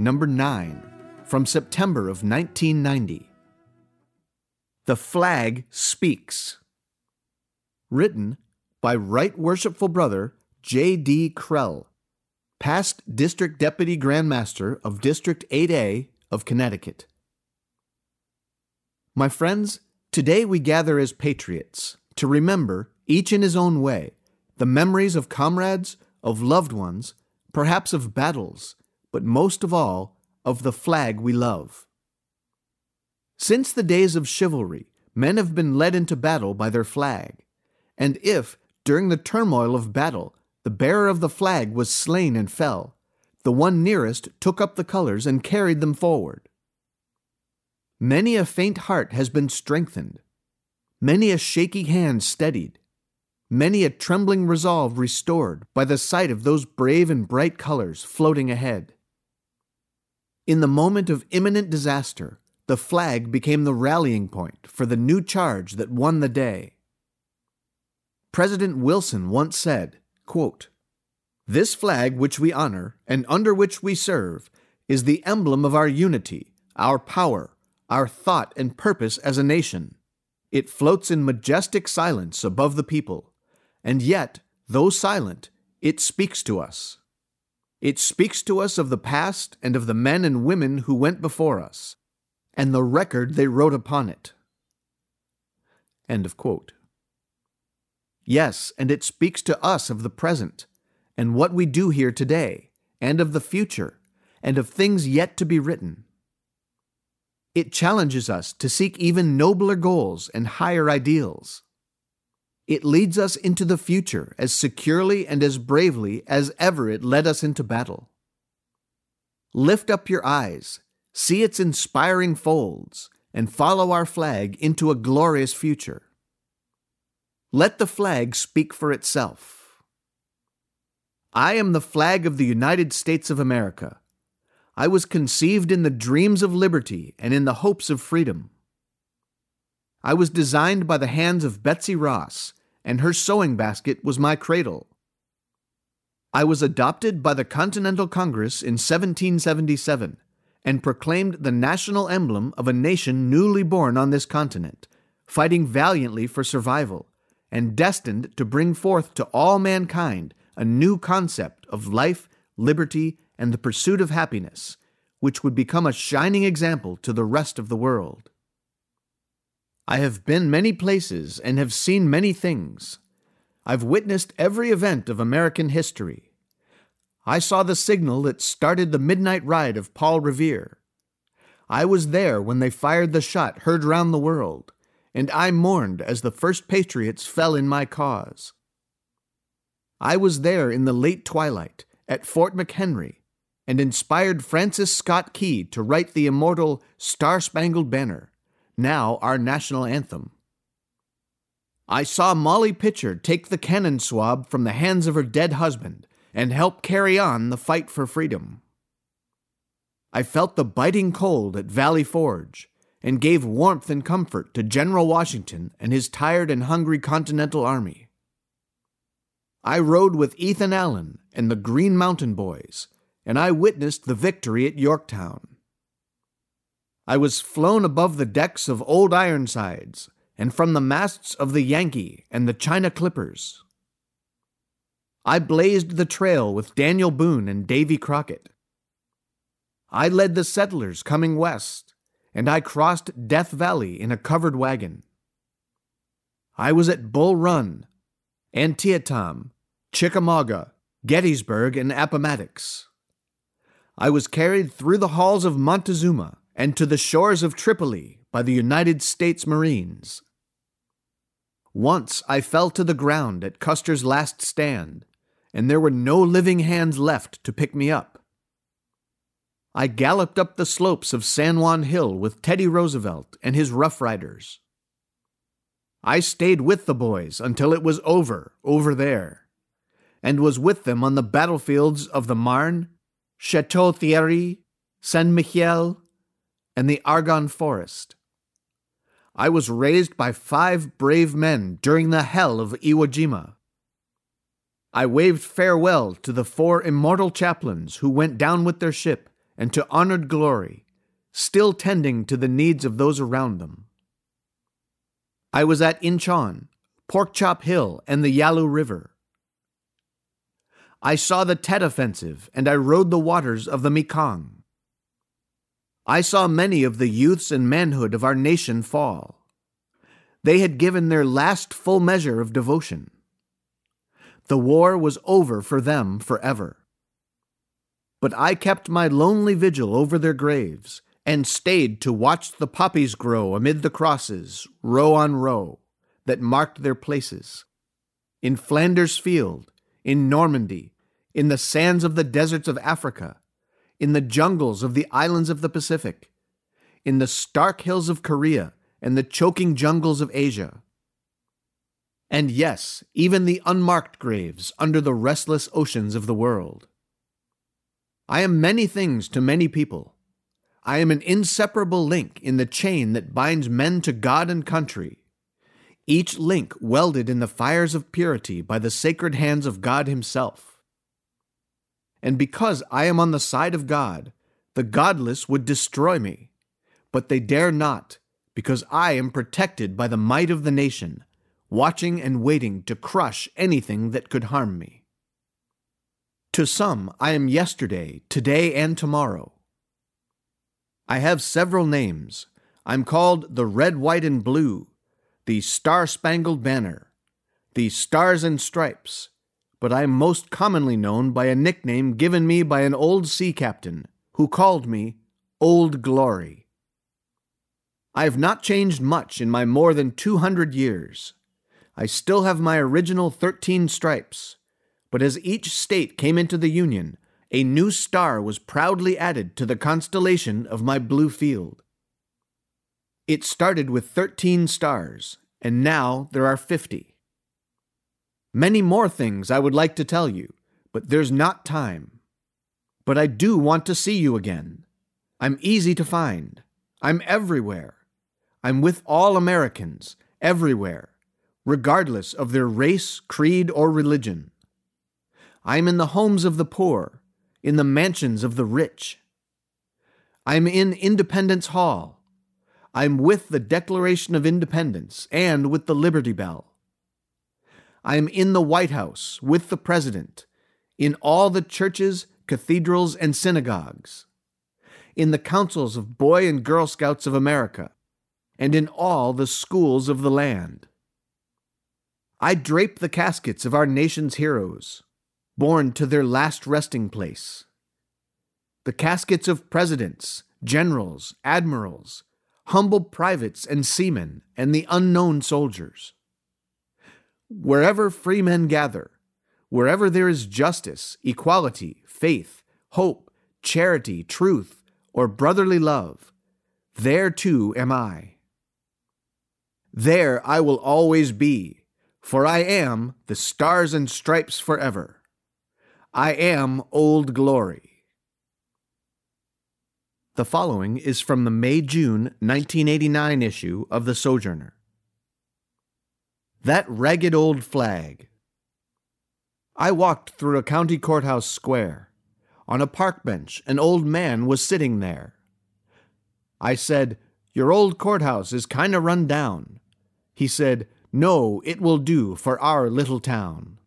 Number 9, from September of 1990. The Flag Speaks. Written by Right Worshipful Brother J.D. Krell, past District Deputy Grand Master of District 8A of Connecticut. My friends, today we gather as patriots to remember, each in his own way, the memories of comrades, of loved ones, perhaps of battles, but most of all, of the flag we love. Since the days of chivalry, men have been led into battle by their flag, and if, during the turmoil of battle, the bearer of the flag was slain and fell, the one nearest took up the colors and carried them forward. Many a faint heart has been strengthened, many a shaky hand steadied, many a trembling resolve restored by the sight of those brave and bright colors floating ahead. In the moment of imminent disaster, the flag became the rallying point for the new charge that won the day. President Wilson once said, quote, This flag which we honor and under which we serve is the emblem of our unity, our power, our thought and purpose as a nation. It floats in majestic silence above the people, and yet, though silent, it speaks to us. It speaks to us of the past and of the men and women who went before us, and the record they wrote upon it. End of quote. Yes, and it speaks to us of the present, and what we do here today, and of the future, and of things yet to be written. It challenges us to seek even nobler goals and higher ideals. It leads us into the future as securely and as bravely as ever it led us into battle. Lift up your eyes, see its inspiring folds, and follow our flag into a glorious future. Let the flag speak for itself. I am the flag of the United States of America. I was conceived in the dreams of liberty and in the hopes of freedom. I was designed by the hands of Betsy Ross, and her sewing basket was my cradle. I was adopted by the Continental Congress in 1777 and proclaimed the national emblem of a nation newly born on this continent, fighting valiantly for survival and destined to bring forth to all mankind a new concept of life, liberty, and the pursuit of happiness, which would become a shining example to the rest of the world. I have been many places and have seen many things. I've witnessed every event of American history. I saw the signal that started the midnight ride of Paul Revere. I was there when they fired the shot heard round the world and I mourned as the first patriots fell in my cause. I was there in the late twilight at Fort McHenry and inspired Francis Scott Key to write the immortal Star Spangled Banner, now our national anthem. I saw Molly Pitcher take the cannon swab from the hands of her dead husband and help carry on the fight for freedom. I felt the biting cold at Valley Forge and gave warmth and comfort to General Washington and his tired and hungry Continental Army. I rode with Ethan Allen and the Green Mountain Boys, and I witnessed the victory at Yorktown. I was flown above the decks of Old Ironsides and from the masts of the Yankee and the China Clippers. I blazed the trail with Daniel Boone and Davy Crockett. I led the settlers coming west and I crossed Death Valley in a covered wagon. I was at Bull Run, Antietam, Chickamauga, Gettysburg, and Appomattox. I was carried through the halls of Montezuma and to the shores of Tripoli by the United States Marines. Once I fell to the ground at Custer's last stand, and there were no living hands left to pick me up. I galloped up the slopes of San Juan Hill with Teddy Roosevelt and his Rough Riders. I stayed with the boys until it was over, over there, and was with them on the battlefields of the Marne, Chateau Thierry, Saint Mihiel, and the Argonne Forest. I was raised by five brave men during the hell of Iwo Jima. I waved farewell to the four immortal chaplains who went down with their ship and to honored glory, still tending to the needs of those around them. I was at Incheon, Porkchop Hill, and the Yalu River. I saw the Tet Offensive, and I rode the waters of the Mekong. I saw many of the youths and manhood of our nation fall. They had given their last full measure of devotion. The war was over for them forever. But I kept my lonely vigil over their graves and stayed to watch the poppies grow amid the crosses, row on row, that marked their places. In Flanders Field, in Normandy, in the sands of the deserts of Africa, in the jungles of the islands of the Pacific, in the stark hills of Korea and the choking jungles of Asia. And yes, even the unmarked graves under the restless oceans of the world. I am many things to many people I am an inseparable link in the chain that binds men to God and country, each link welded in the fires of purity by the sacred hands of God Himself. And because I am on the side of God, the godless would destroy me, but they dare not, because I am protected by the might of the nation, watching and waiting to crush anything that could harm me. To some, I am yesterday, today, and tomorrow. I have several names. I'm called the Red, White, and Blue, the Star Spangled Banner, the Stars and Stripes, but I am most commonly known by a nickname given me by an old sea captain who called me Old Glory. I have not changed much in my more than 200 years. I still have my original 13 stripes, but as each state came into the Union, a new star was proudly added to the constellation of my blue field. It started with 13 stars, and now there are 50. Many more things I would like to tell you, but there's not time. But I do want to see you again. I'm easy to find. I'm everywhere. I'm with all Americans, everywhere, regardless of their race, creed, or religion. I'm in the homes of the poor, in the mansions of the rich. I'm in Independence Hall. I'm with the Declaration of Independence and with the Liberty Bell. I'm in the White House with the President, in all the churches, cathedrals, and synagogues, in the councils of Boy and Girl Scouts of America, and in all the schools of the land. I drape the caskets of our nation's heroes borne to their last resting place. The caskets of presidents, generals, admirals, humble privates and seamen, and the unknown soldiers. Wherever free men gather, wherever there is justice, equality, faith, hope, charity, truth, or brotherly love, there too am I. There I will always be, for I am the stars and stripes forever. I am Old Glory. The following is from the May June 1989 issue of The Sojourner. That ragged old flag. I walked through a county courthouse square. On a park bench, an old man was sitting there. I said, Your old courthouse is kind of run down. He said, No, it will do for our little town.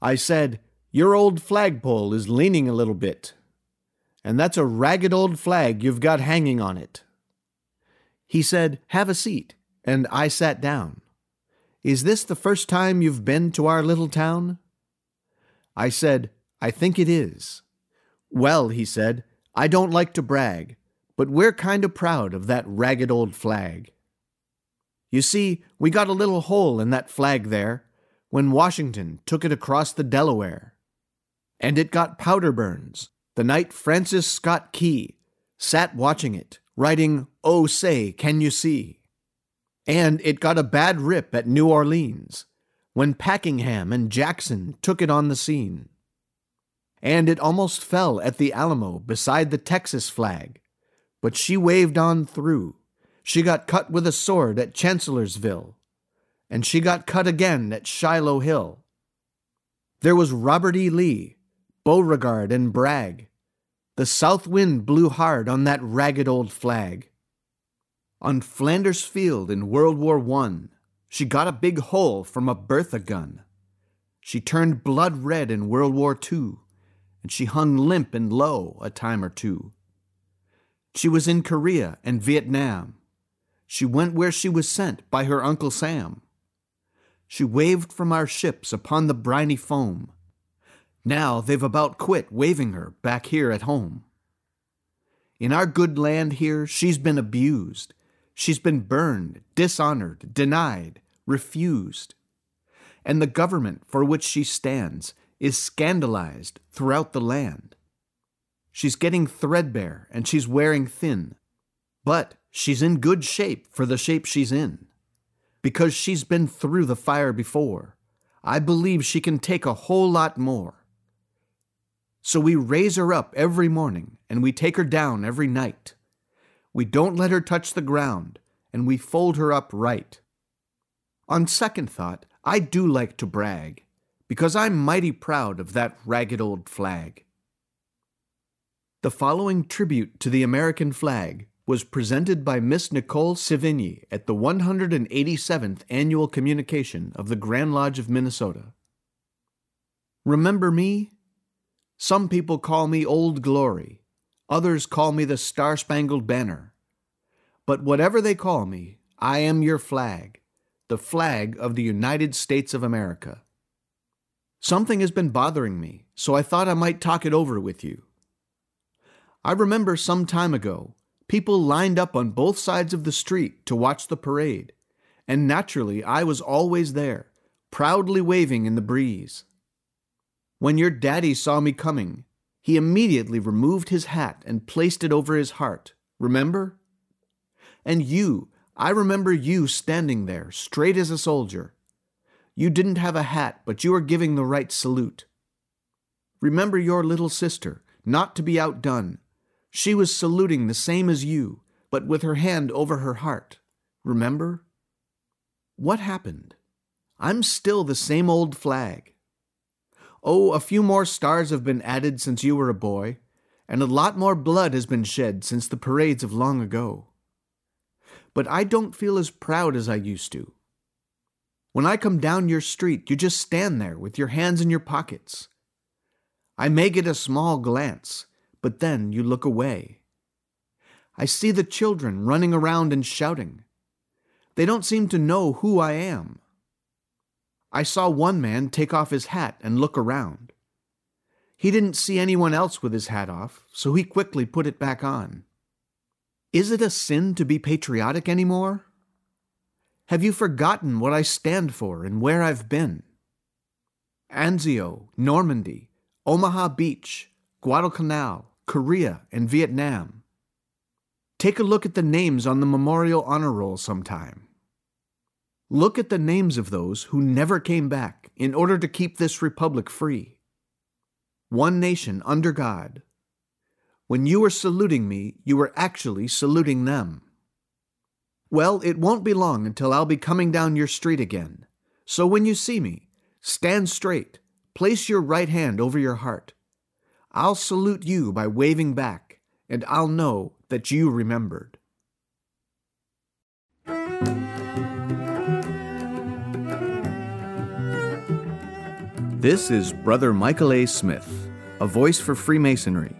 I said, your old flagpole is leaning a little bit, and that's a ragged old flag you've got hanging on it. He said, Have a seat, and I sat down. Is this the first time you've been to our little town? I said, I think it is. Well, he said, I don't like to brag, but we're kind of proud of that ragged old flag. You see, we got a little hole in that flag there when Washington took it across the Delaware and it got powder burns, the night Francis Scott Key sat watching it, writing, Oh, say, can you see? And it got a bad rip at New Orleans when Pakenham and Jackson took it on the scene. And it almost fell at the Alamo beside the Texas flag, but she waved on through. She got cut with a sword at Chancellorsville, and she got cut again at Shiloh Hill. There was Robert E. Lee, Beauregard, and Bragg. The south wind blew hard on that ragged old flag. On Flanders Field in World War I, she got a big hole from a Bertha gun. She turned blood red in World War II, and she hung limp and low a time or two. She was in Korea and Vietnam. She went where she was sent by her Uncle Sam. She waved from our ships upon the briny foam. Now they've about quit waving her back here at home. In our good land here, she's been abused. She's been burned, dishonored, denied, refused. And the government for which she stands is scandalized throughout the land. She's getting threadbare and she's wearing thin, but she's in good shape for the shape she's in. Because she's been through the fire before, I believe she can take a whole lot more. So we raise her up every morning and we take her down every night. We don't let her touch the ground and we fold her up right. On second thought, I do like to brag, because I'm mighty proud of that ragged old flag. The following tribute to the American flag was presented by Miss Nicole Sevigny at the 187th Annual Communication of the Grand Lodge of Minnesota. Remember me? Some people call me Old Glory, others call me the Star Spangled Banner. But whatever they call me, I am your flag, the flag of the United States of America. Something has been bothering me, so I thought I might talk it over with you. I remember some time ago, people lined up on both sides of the street to watch the parade, and naturally I was always there, proudly waving in the breeze. When your daddy saw me coming, he immediately removed his hat and placed it over his heart. Remember? And you, I remember you standing there, straight as a soldier. You didn't have a hat, but you were giving the right salute. Remember your little sister, not to be outdone. She was saluting the same as you, but with her hand over her heart. Remember? What happened? I'm still the same old flag. Oh, a few more stars have been added since you were a boy, and a lot more blood has been shed since the parades of long ago but I don't feel as proud as I used to. When I come down your street, you just stand there with your hands in your pockets. I may get a small glance, but then you look away. I see the children running around and shouting. They don't seem to know who I am. I saw one man take off his hat and look around. He didn't see anyone else with his hat off, so he quickly put it back on. Is it a sin to be patriotic anymore? Have you forgotten what I stand for and where I've been? Anzio, Normandy, Omaha Beach, Guadalcanal, Korea, and Vietnam. Take a look at the names on the Memorial Honor Roll sometime. Look at the names of those who never came back in order to keep this republic free. One nation under God, when you were saluting me, you were actually saluting them. Well, it won't be long until I'll be coming down your street again. So when you see me, stand straight, place your right hand over your heart. I'll salute you by waving back, and I'll know that you remembered. This is Brother Michael A. Smith, a voice for Freemasonry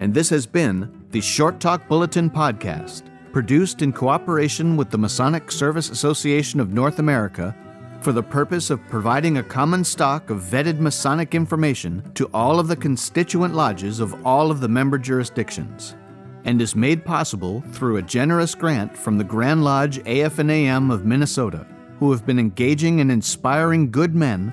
and this has been the Short Talk Bulletin Podcast, produced in cooperation with the Masonic Service Association of North America for the purpose of providing a common stock of vetted Masonic information to all of the constituent lodges of all of the member jurisdictions, and is made possible through a generous grant from the Grand Lodge AF&AM of Minnesota, who have been engaging and inspiring good men